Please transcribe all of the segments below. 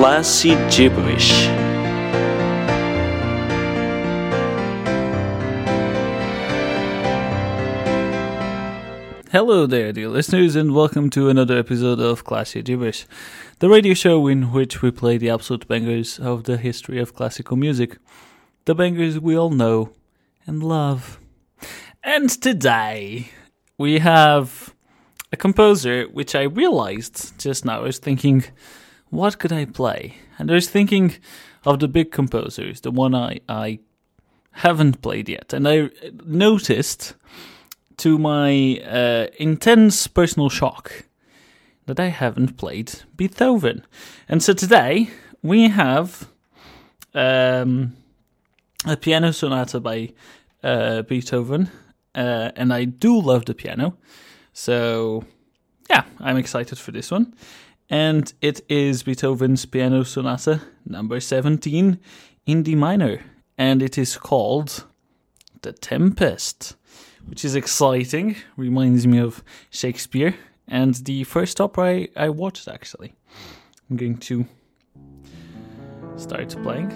Classy Gibberish. Hello there, dear listeners, and welcome to another episode of Classy Gibberish, the radio show in which we play the absolute bangers of the history of classical music. The bangers we all know and love. And today we have a composer which I realized just now. I was thinking, what could I play? And I was thinking of the big composers, the one I, I haven't played yet. And I noticed to my uh, intense personal shock that I haven't played Beethoven. And so today we have um, a piano sonata by uh, Beethoven, uh, and I do love the piano. So, yeah, I'm excited for this one. And it is Beethoven's Piano Sonata number 17 in D minor, and it is called The Tempest which is exciting. Reminds me of Shakespeare and the first opera I, I watched actually. I'm going to start playing.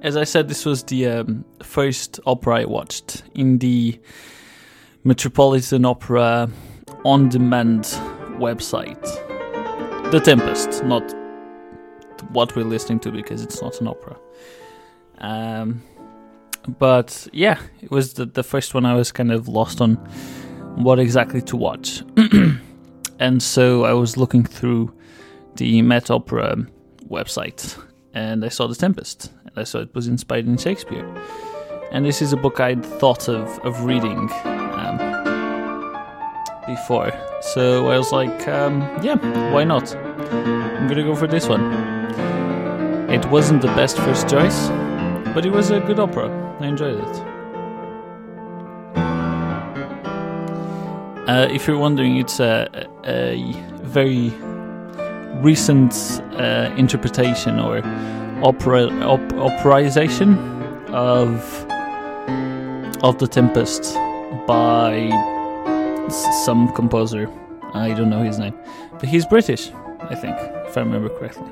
As I said, this was the um, first opera I watched in the Metropolitan Opera on demand website. The Tempest, not what we're listening to because it's not an opera. Um, but yeah, it was the, the first one I was kind of lost on what exactly to watch. and so I was looking through the Met Opera website and I saw The Tempest and I saw it was inspired in Shakespeare. And this is a book I'd thought of, of reading before. So I was like, um, yeah, why not? I'm gonna go for this one. It wasn't the best first choice, but it was a good opera. I enjoyed it. Uh, if you're wondering, it's a, a very recent uh, interpretation or opera op, operization of of the Tempest by some composer. I don't know his name, but he's British, I think, if I remember correctly.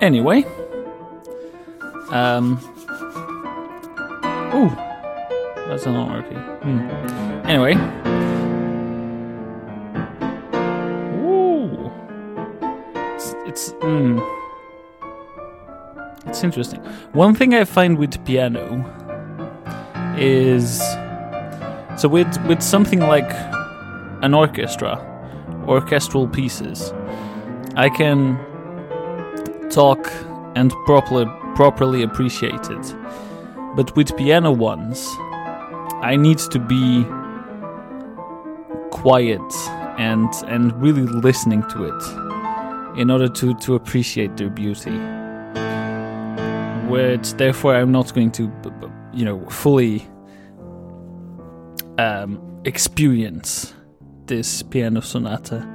Anyway, um. Ooh, that's not working. Hmm. Anyway. Ooh. It's. it's hmm. It's interesting. One thing I find with piano is so with with something like an orchestra, orchestral pieces, I can talk and properly properly appreciate it. But with piano ones, I need to be quiet and and really listening to it in order to to appreciate their beauty. Which therefore I'm not going to, you know, fully um, experience this piano sonata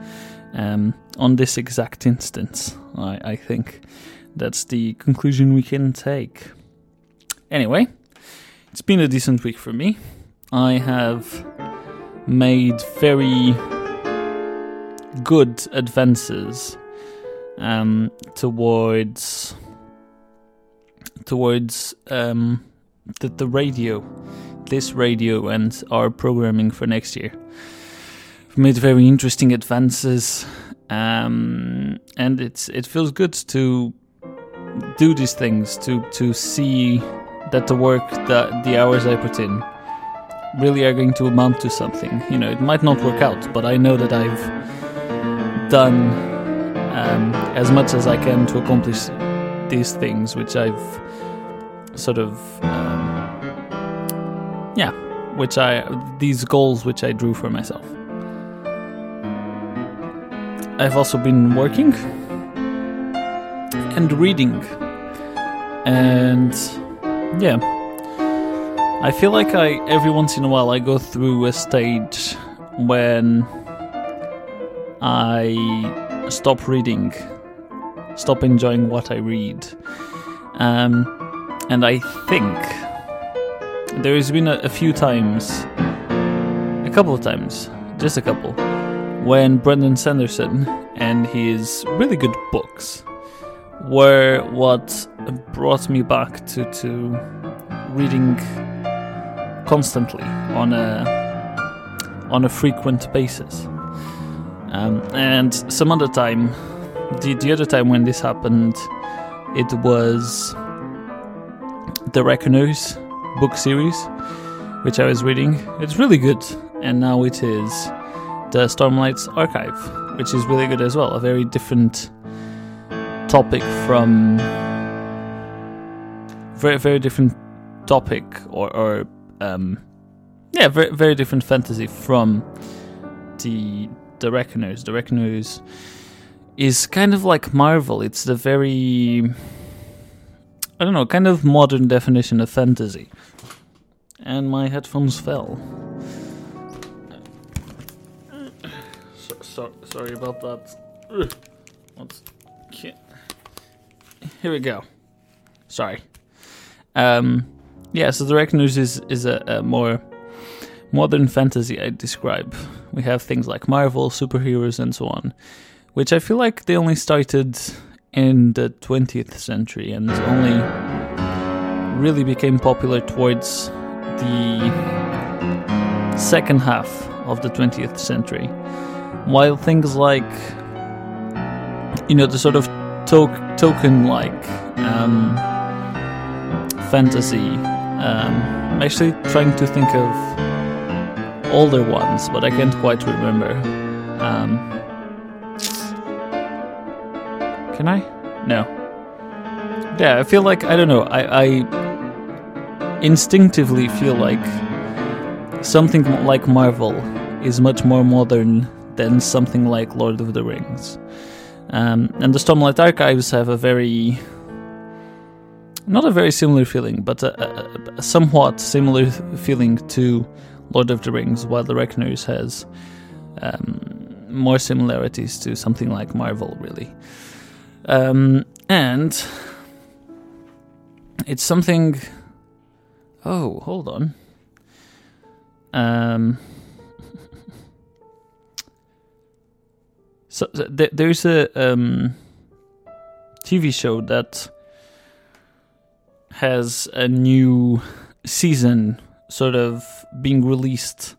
um, on this exact instance. I, I think that's the conclusion we can take. Anyway, it's been a decent week for me. I have made very good advances um, towards towards um, the, the radio, this radio, and our programming for next year. I've made very interesting advances, um, and it's it feels good to do these things to to see that the work that the hours I put in really are going to amount to something. You know, it might not work out, but I know that I've done um, as much as I can to accomplish these things, which I've sort of um, yeah, which I these goals which I drew for myself. I've also been working and reading. And yeah, I feel like I every once in a while I go through a stage when I stop reading, stop enjoying what I read. Um, and I think there has been a, a few times, a couple of times, just a couple, when Brendan Sanderson and his really good books were what brought me back to, to reading constantly on a on a frequent basis. Um, and some other time, the the other time when this happened, it was the Reckoners book series, which I was reading. It's really good, and now it is the Stormlight's Archive, which is really good as well. A very different topic from very very different topic or, or um, yeah, very very different fantasy from the the Reckoners. The Reckoners is kind of like Marvel. It's the very I don't know, kind of modern definition of fantasy. And my headphones fell. So, so, sorry about that. What's here we go. Sorry. Um, yeah, so the Reckoners is is a, a more modern fantasy I describe. We have things like Marvel, superheroes, and so on, which I feel like they only started in the 20th century and only really became popular towards the second half of the 20th century. While things like, you know, the sort of to- Tolkien like um, fantasy, um, I'm actually trying to think of older ones, but I can't quite remember. Um, can I? No. Yeah, I feel like I don't know. I, I instinctively feel like something like Marvel is much more modern than something like Lord of the Rings. Um, and the Stormlight Archives have a very not a very similar feeling, but a, a, a, somewhat similar feeling to Lord of the Rings, while the Reckoners has um, more similarities to something like Marvel, really. Um, and it's something. Oh, hold on. Um, so th- there's a um, TV show that has a new season sort of being released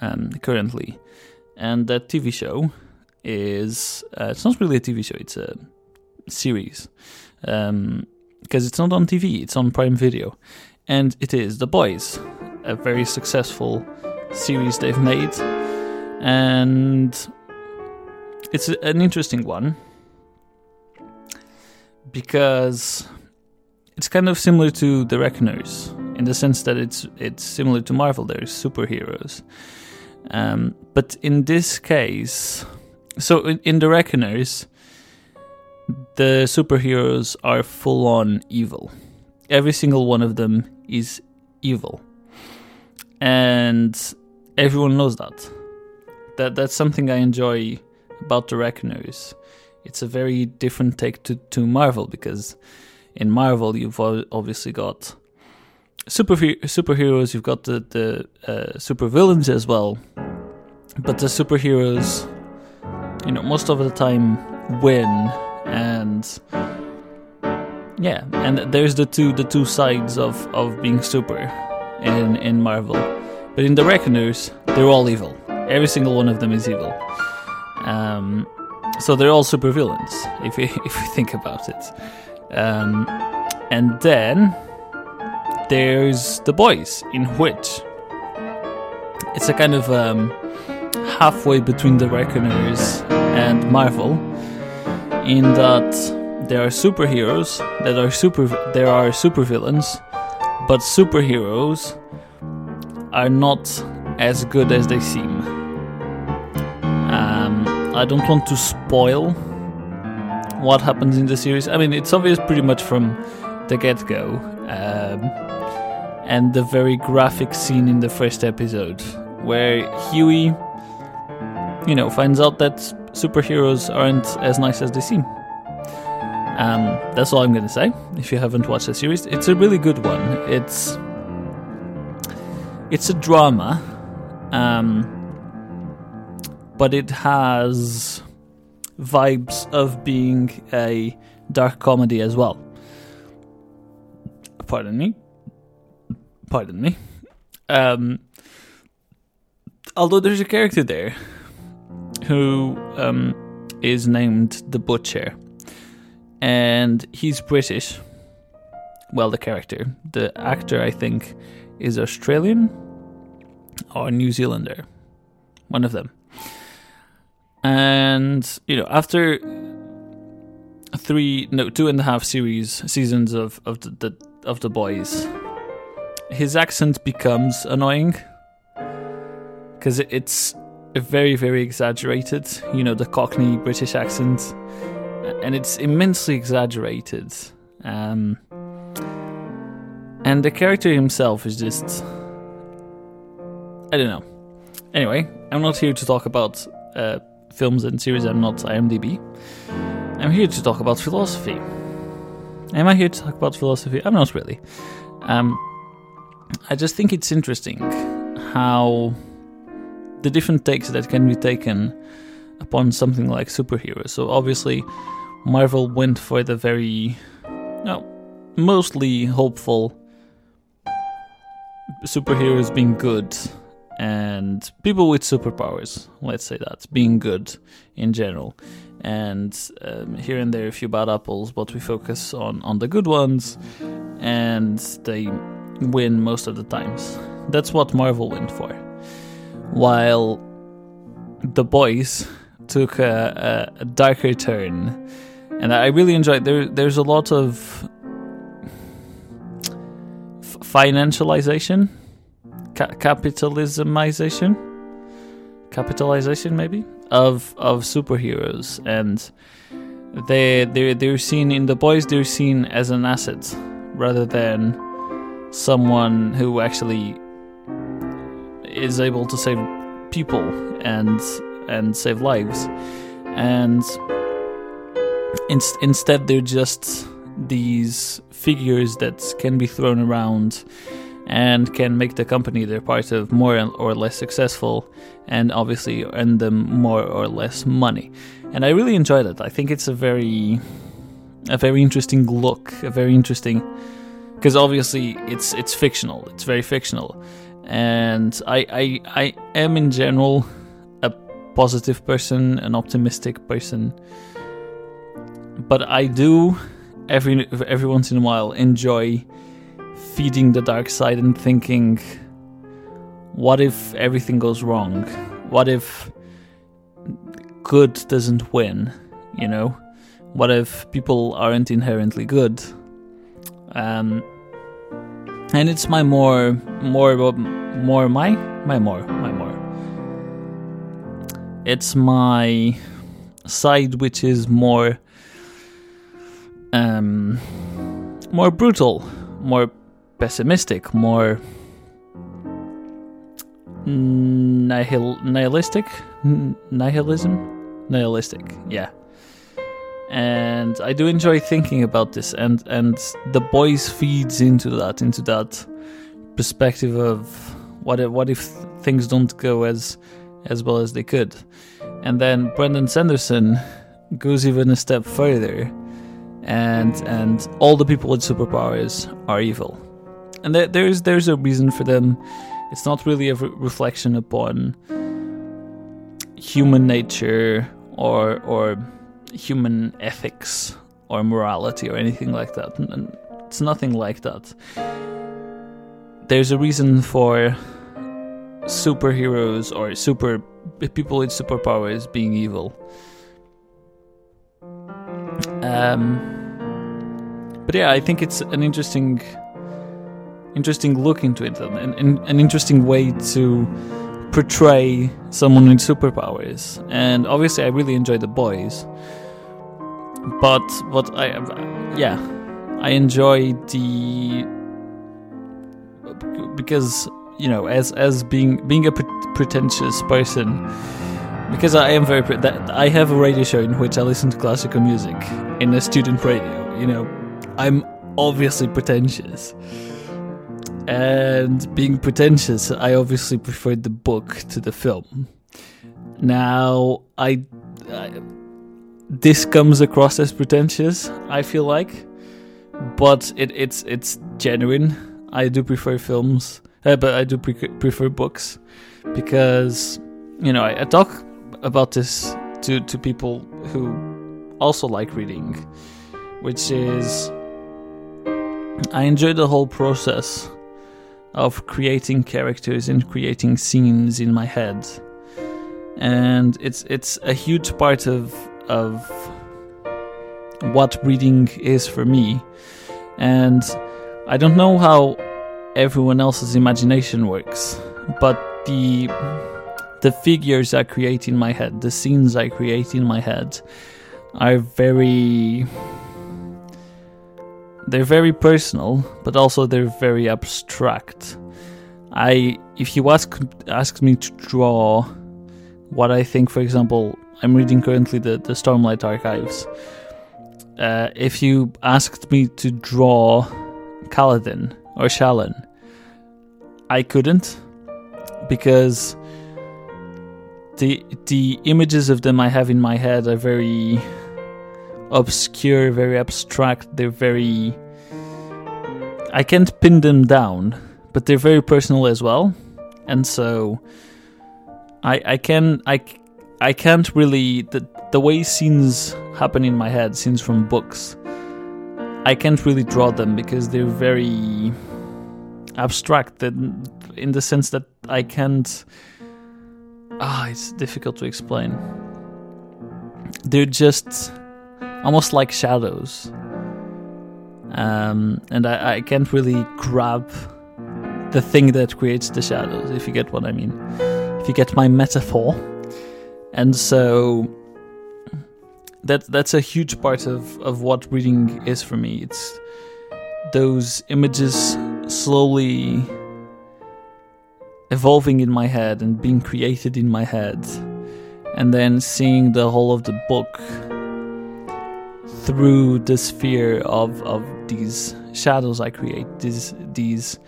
um, currently, and that TV show is uh, it's not really a TV show; it's a series. Because um, it's not on TV, it's on Prime Video, and it is The Boys, a very successful series they've made, and it's an interesting one because it's kind of similar to The Reckoners in the sense that it's it's similar to Marvel. There's superheroes, um, but in this case, so in, in The Reckoners, the superheroes are full on evil. Every single one of them is evil. And everyone knows that. That that's something I enjoy about the Reckoners. It's a very different take to, to Marvel because in Marvel you've obviously got super superheroes, you've got the the uh, super villains as well, but the superheroes, you know, most of the time win and yeah, and there's the two the two sides of of being super in in Marvel, but in the Reckoners they're all evil. Every single one of them is evil. Um, so they're all super villains if you if you think about it. Um, and then there's the boys, in which it's a kind of um, halfway between the Reckoners and Marvel in that there are superheroes that are super there are supervillains, but superheroes are not as good as they seem. Um, I don't want to spoil what happens in the series. I mean, it's obvious pretty much from the get go. Um, and the very graphic scene in the first episode where Hughie, you know, finds out that superheroes aren't as nice as they seem. Um, that's all I'm going to say. If you haven't watched the series, it's a really good one. It's it's a drama, um, but it has vibes of being a dark comedy as well. Pardon me. Pardon me. Um, although there's a character there who um, is named the Butcher, and he's British. Well, the character, the actor, I think, is Australian or New Zealander, one of them. And you know, after three, no, two and a half series seasons of of the, the of the boys, his accent becomes annoying because it's very very exaggerated. You know, the Cockney British accent, and it's immensely exaggerated. Um, and the character himself is just I don't know. Anyway, I'm not here to talk about uh, films and series. I'm not IMDb. I'm here to talk about philosophy. Am I here to talk about philosophy? I'm not really. Um, I just think it's interesting how the different takes that can be taken upon something like superheroes. So obviously, Marvel went for the very, no, mostly hopeful superheroes being good and people with superpowers, let's say that, being good in general. And um, here and there a few bad apples, but we focus on, on the good ones, and they win most of the times. That's what Marvel went for. While the boys took a, a, a darker turn, and I really enjoyed. There, there's a lot of financialization ca- capitalismization, capitalization maybe of of superheroes, and they they they're seen in the boys. They're seen as an asset rather than someone who actually is able to save people and and save lives, and in, instead they're just these figures that can be thrown around and can make the company they're part of more or less successful and obviously earn them more or less money. And I really enjoyed it. I think it's a very a very interesting look, a very interesting because obviously it's it's fictional. It's very fictional. And I I I am in general a positive person, an optimistic person. But I do every every once in a while enjoy feeding the dark side and thinking, what if everything goes wrong? What if good doesn't win? You know, what if people aren't inherently good? Um, and it's my more, more, more my, my more, my more. It's my side which is more, um, more brutal, more pessimistic, more nihil- nihilistic, nihilism, nihilistic. Yeah, and I do enjoy thinking about this, and and the boys feeds into that, into that perspective of what if, what if things don't go as as well as they could, and then Brendan Sanderson goes even a step further and and all the people with superpowers are evil and there, there's there's a reason for them. It's not really a re- reflection upon human nature or or human ethics or morality or anything like that. And it's nothing like that. There's a reason for superheroes or super people with superpowers being evil. Um, but yeah, I think it's an interesting interesting look into it and, and an interesting way to portray someone with superpowers. And obviously, I really enjoy the boys. But what I yeah, I enjoy the because you know as as being being a pretentious person because I am very that I have a radio show in which I listen to classical music in a student radio. You know, I'm obviously pretentious and being pretentious, I obviously preferred the book to the film. Now, I, I this comes across as pretentious. I feel like, but it, it's it's genuine. I do prefer films, uh, but I do pre- prefer books because you know I, I talk about this to to people who also like reading, which is I enjoy the whole process of creating characters and creating scenes in my head. And it's it's a huge part of of what reading is for me. And I don't know how everyone else's imagination works, but the the figures I create in my head, the scenes I create in my head are very they're very personal, but also they're very abstract. I if you ask ask me to draw what I think, for example, I'm reading currently the the Stormlight Archives. Uh, if you asked me to draw Kaladin or Shallan, I couldn't because the the images of them I have in my head are very obscure, very abstract. They're very. I can't pin them down, but they're very personal as well, and so I I can I I can't really the the way scenes happen in my head, scenes from books. I can't really draw them because they're very abstract in the sense that I can't. Ah, it's difficult to explain. They're just almost like shadows. Um, and I, I can't really grab the thing that creates the shadows, if you get what I mean. If you get my metaphor. And so that that's a huge part of, of what reading is for me. It's those images slowly evolving in my head and being created in my head, and then seeing the whole of the book through the sphere of of these shadows I create, these these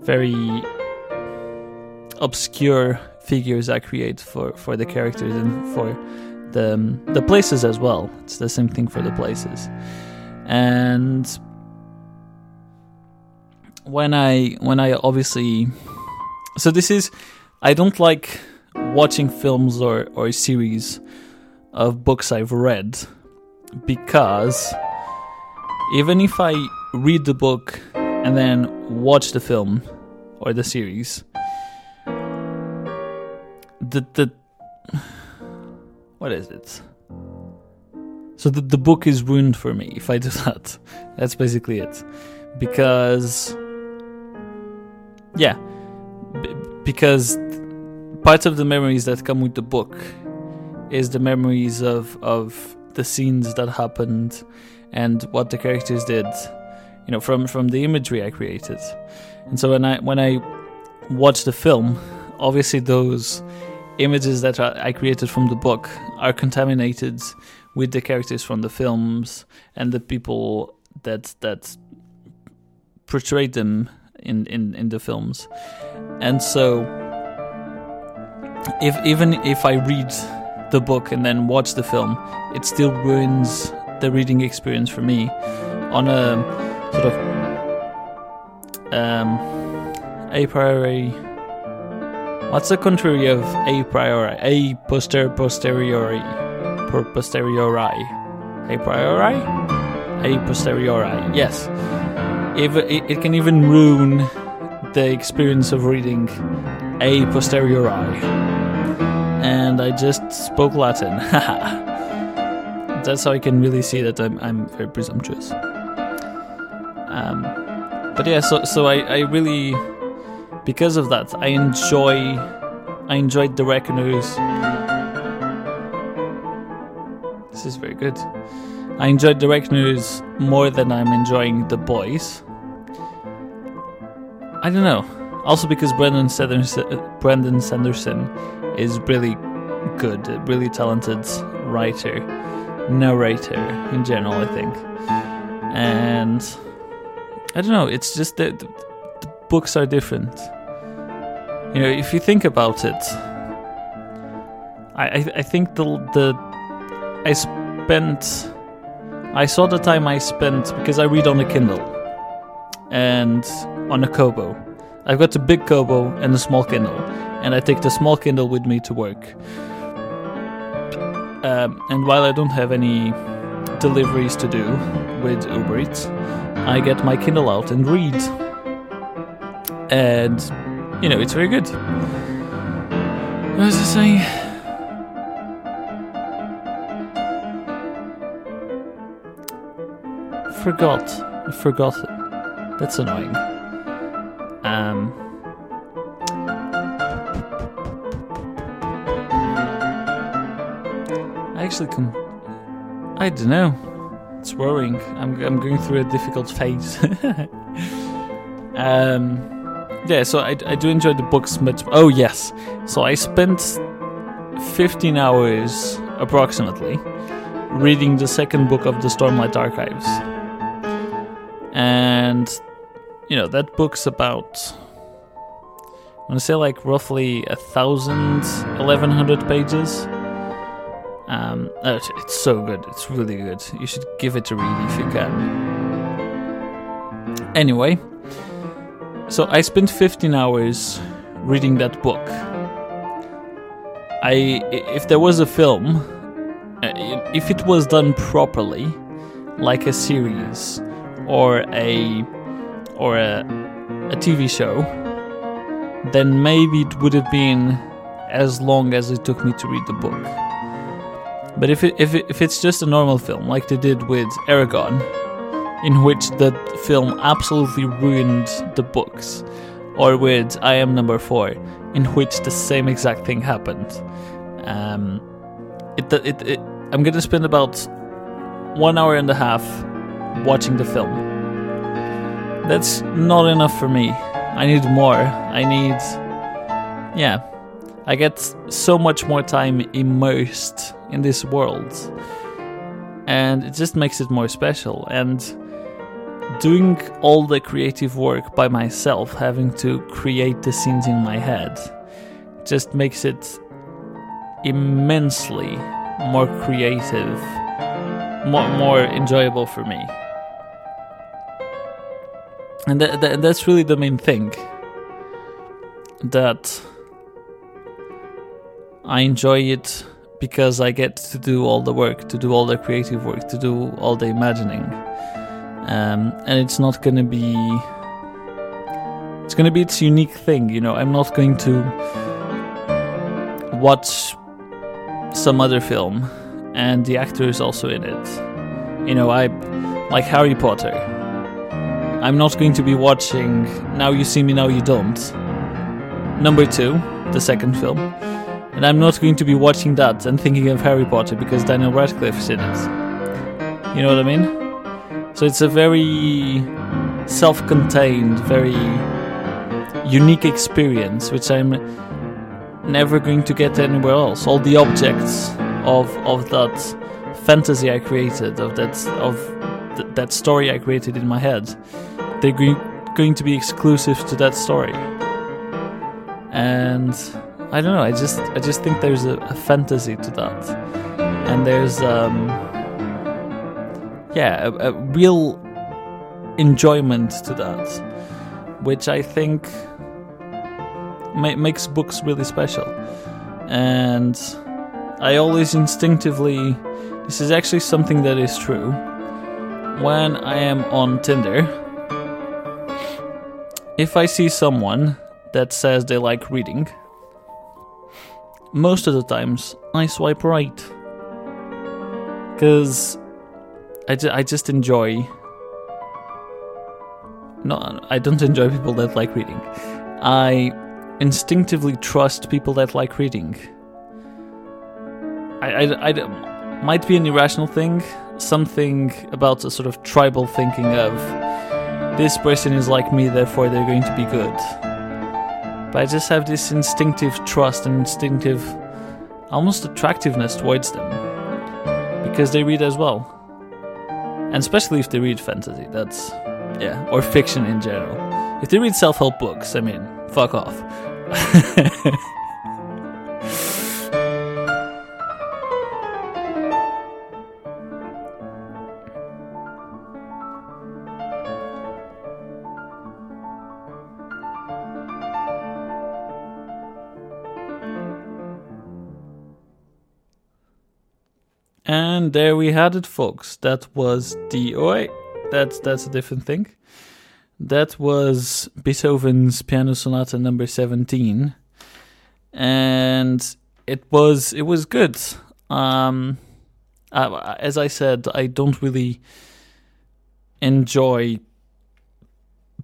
very obscure figures I create for for the characters and for the um, the places as well. It's the same thing for the places, and when I when I obviously so this is I don't like watching films or or series of books I've read because even if I read the book and then watch the film or the series, the the what is it? So the the book is ruined for me if I do that. That's basically it, because yeah, because parts of the memories that come with the book is the memories of of the scenes that happened and what the characters did you know from from the imagery i created. And so when i when i watch the film obviously those images that i created from the book are contaminated with the characters from the films and the people that that portrayed them in in in the films and so if even if i read the book and then watch the film, it still ruins the reading experience for me on a sort of um, a priori. What's the contrary of a priori? A poster posteriori. Per posteriori. A priori? A posteriori. Yes. If it, it can even ruin the experience of reading a posteriori and I just spoke Latin. That's how I can really see that I'm, I'm very presumptuous. Um, but yeah, so so I, I really because of that I enjoy I enjoyed the Reckoners. This is very good. I enjoyed the Reckoners more than I'm enjoying the boys. I don't know. Also because Brendan Sanderson, Brandon Sanderson is really good, really talented writer, narrator in general, I think. And I don't know, it's just that the, the books are different. You know, if you think about it, I I, I think the the I spent I saw the time I spent because I read on a Kindle and on a Kobo. I've got a big Kobo and a small Kindle, and I take the small Kindle with me to work. Um, and while I don't have any deliveries to do with Uber Eats, I get my Kindle out and read. And, you know, it's very good. What was I saying? Forgot. I forgot. That's annoying. Um. I actually can. I don't know. It's worrying. I'm I'm going through a difficult phase. um, yeah. So I, I do enjoy the books much. Oh yes. So I spent 15 hours approximately reading the second book of the Stormlight Archives, and you know that book's about. I want to say like roughly a thousand, eleven hundred pages. Um, uh, it's- so good. It's really good. You should give it a read if you can. Anyway, so I spent 15 hours reading that book. I, i- if there was a film, uh, if it was done properly, like a series or a or a, a TV show, then maybe it would have been as long as it took me to read the book. But if it, if it, if it's just a normal film, like they did with Eragon, in which the film absolutely ruined the books, or with I Am Number Four, in which the same exact thing happened, um, it, it, it I'm gonna spend about one hour and a half watching the film. That's not enough for me. I need more. I need, yeah. I get so much more time immersed in this world. And it just makes it more special. And doing all the creative work by myself, having to create the scenes in my head, just makes it immensely more creative, more, more enjoyable for me. And tha- tha- that's really the main thing. That I enjoy it because I get to do all the work, to do all the creative work, to do all the imagining. Um, and it's not going to be. It's going to be its unique thing, you know. I'm not going to watch some other film and the actor is also in it. You know, I. Like Harry Potter. I'm not going to be watching Now You See Me, Now You Don't. Number two, the second film. And I'm not going to be watching that and thinking of Harry Potter because Daniel Radcliffe's in it. You know what I mean? So it's a very self contained, very unique experience, which I'm never going to get anywhere else. All the objects of, of that fantasy I created, of that, of th- that story I created in my head, they're going, going to be exclusive to that story. And I don't know. I just I just think there's a, a fantasy to that, and there's um yeah a, a real enjoyment to that, which I think ma- makes books really special. And I always instinctively this is actually something that is true. When I am on Tinder, if I see someone that says they like reading, most of the times I swipe right. Because I, ju- I just enjoy. No, I don't enjoy people that like reading. I instinctively trust people that like reading. I, I, I- might be an irrational thing, something about a sort of tribal thinking of this person is like me, therefore they're going to be good. But I just have this instinctive trust and instinctive, almost attractiveness towards them. Because they read as well. And especially if they read fantasy, that's, yeah, or fiction in general. If they read self help books, I mean, fuck off. And there we had it, folks. That was the. Wait, that's that's a different thing. That was Beethoven's Piano Sonata Number Seventeen, and it was it was good. Um, uh, as I said, I don't really enjoy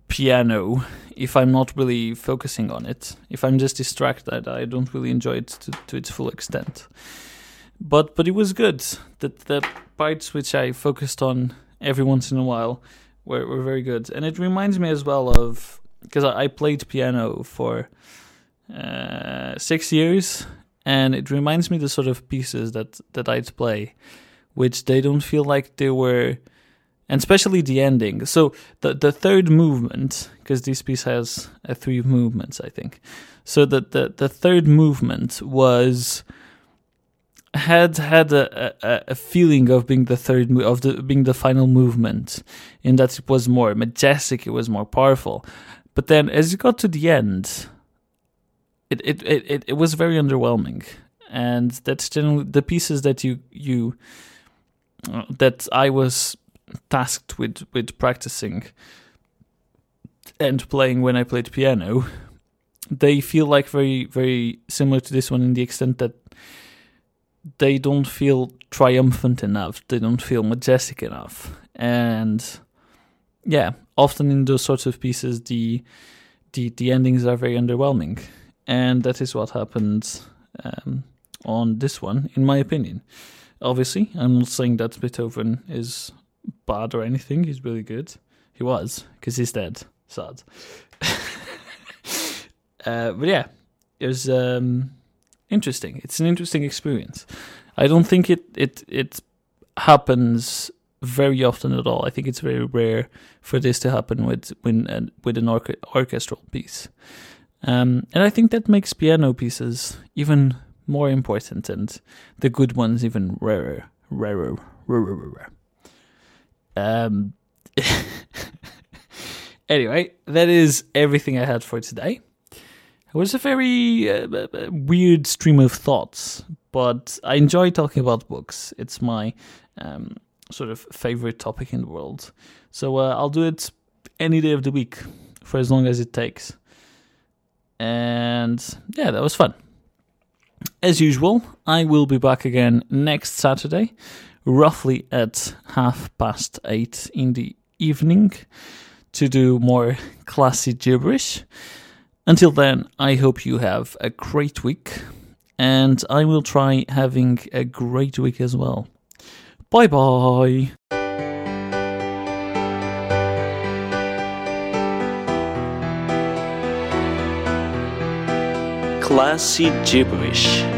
piano if I'm not really focusing on it. If I'm just distracted, I don't really enjoy it to, to its full extent. But but it was good. The the parts which I focused on every once in a while were, were very good. And it reminds me as well of because I, I played piano for uh, six years, and it reminds me the sort of pieces that that I'd play, which they don't feel like they were, and especially the ending. So the the third movement, because this piece has uh, three movements, I think. So the the the third movement was had had a, a, a, feeling of being the third of the being the final movement in that it was more majestic it was more powerful. But then as it got to the end it it it, it was very underwhelming. And that's generally the pieces that you you uh, that I was tasked with with practicing and playing when I played piano they feel like very very similar to this one in the extent that they don't feel triumphant enough. They don't feel majestic enough. And yeah, often in those sorts of pieces, the the the endings are very underwhelming, and that is what happened um, on this one, in my opinion. Obviously, I'm not saying that Beethoven is bad or anything. He's really good. He was because he's dead. Sad. uh, but yeah, it was. Um, interesting. It's an interesting experience. I don't think it it it happens very often at all. I think it's very rare for this to happen with when uh, with an orchestral piece. Um, and I think that makes piano pieces even more important and the good ones even rarer, rarer, rarer. rarer. Um, anyway, that is everything I had for today. It was a very uh, uh, uh, weird stream of thoughts, but I enjoy talking about books. It's my um, sort of favorite topic in the world. So uh, I'll do it any day of the week for as long as it takes. And yeah, that was fun. As usual, I will be back again next Saturday, roughly at half past eight in the evening, to do more classy gibberish. Until then, I hope you have a great week, and I will try having a great week as well. Bye bye. Classy Gibberish